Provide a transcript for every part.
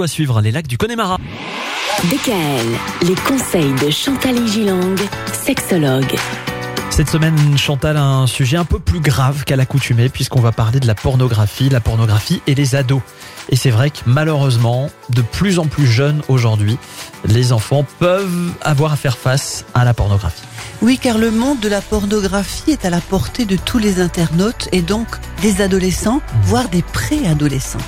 Va suivre les lacs du Connemara. DKL, les conseils de Chantal Gilang, sexologue. Cette semaine, Chantal a un sujet un peu plus grave qu'à l'accoutumée puisqu'on va parler de la pornographie, la pornographie et les ados. Et c'est vrai que malheureusement, de plus en plus jeunes aujourd'hui, les enfants peuvent avoir à faire face à la pornographie. Oui, car le monde de la pornographie est à la portée de tous les internautes et donc des adolescents, voire des préadolescents.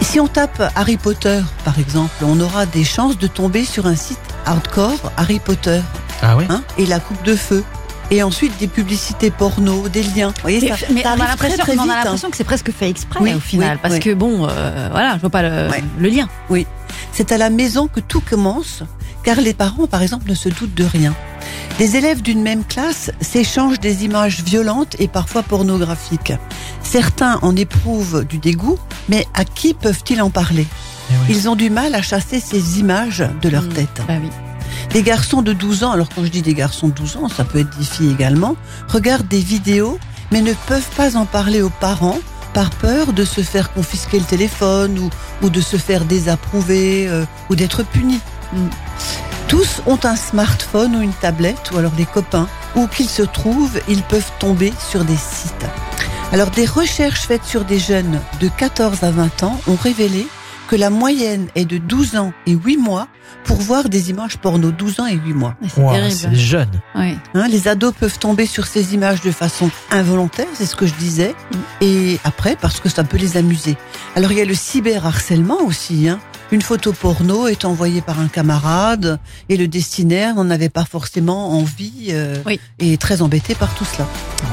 Et si on tape Harry Potter, par exemple, on aura des chances de tomber sur un site hardcore Harry Potter Ah oui hein, et la coupe de feu. Et ensuite des publicités porno, des liens. Vous voyez, Mais, ça, mais ça on a l'impression hein. l'impression que c'est presque fait exprès Oui, au final, oui, parce oui. que bon, euh, voilà, je vois pas le, Ouais. le lien. Oui, c'est à la maison que tout commence, car les parents, par exemple, ne se doutent de rien. Les élèves d'une même classe s'échangent des images violentes et parfois pornographiques. Certains en éprouvent du dégoût, mais à qui peuvent-ils en parler? Eh oui. Ils ont du mal à chasser ces images de leur Mm. tête. Bah oui. Des garçons de 12 ans, alors quand je dis des garçons de 12 ans, ça peut être des filles également, regardent des vidéos, mais ne peuvent pas en parler aux parents par peur de se faire confisquer le téléphone ou, de se faire désapprouver euh, ou d'être punis. Mm. Tous ont un smartphone ou une tablette, ou alors les copains, où qu'ils se trouvent, ils peuvent tomber sur des sites. Alors des recherches faites sur des jeunes de 14 à 20 ans ont révélé que la moyenne est de 12 ans et 8 mois pour voir des images porno. 12 ans et 8 mois. C'est c'est jeune. Ouais. Hein, les ados peuvent tomber sur ces images de façon involontaire, c'est ce que je disais, et après parce que ça peut les amuser. Alors il y a le cyberharcèlement aussi. Hein. Une photo porno est envoyée par un camarade et le destinaire n'en avait pas forcément envie euh, Oui. et est très embêté par tout cela.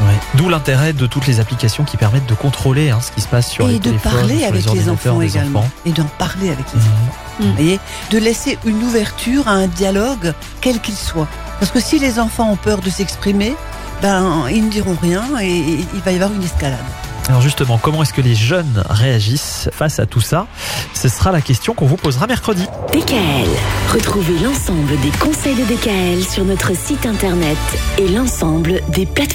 Ouais. D'où l'intérêt de toutes les applications qui permettent de contrôler hein, ce qui se passe sur les et de téléphones, parler sur avec les, enfants également. enfants. Et d'en parler avec les Mhm. enfants. Vous voyez de laisser une ouverture à un dialogue, quel qu'il soit. Parce que si les enfants ont peur de s'exprimer, ben ils ne diront rien et il va y avoir une escalade. Alors justement, comment est-ce que les jeunes réagissent face à tout ça? Ce sera la question qu'on vous posera mercredi. DKL, retrouvez l'ensemble des conseils de DKL sur notre site internet et l'ensemble des plateformes.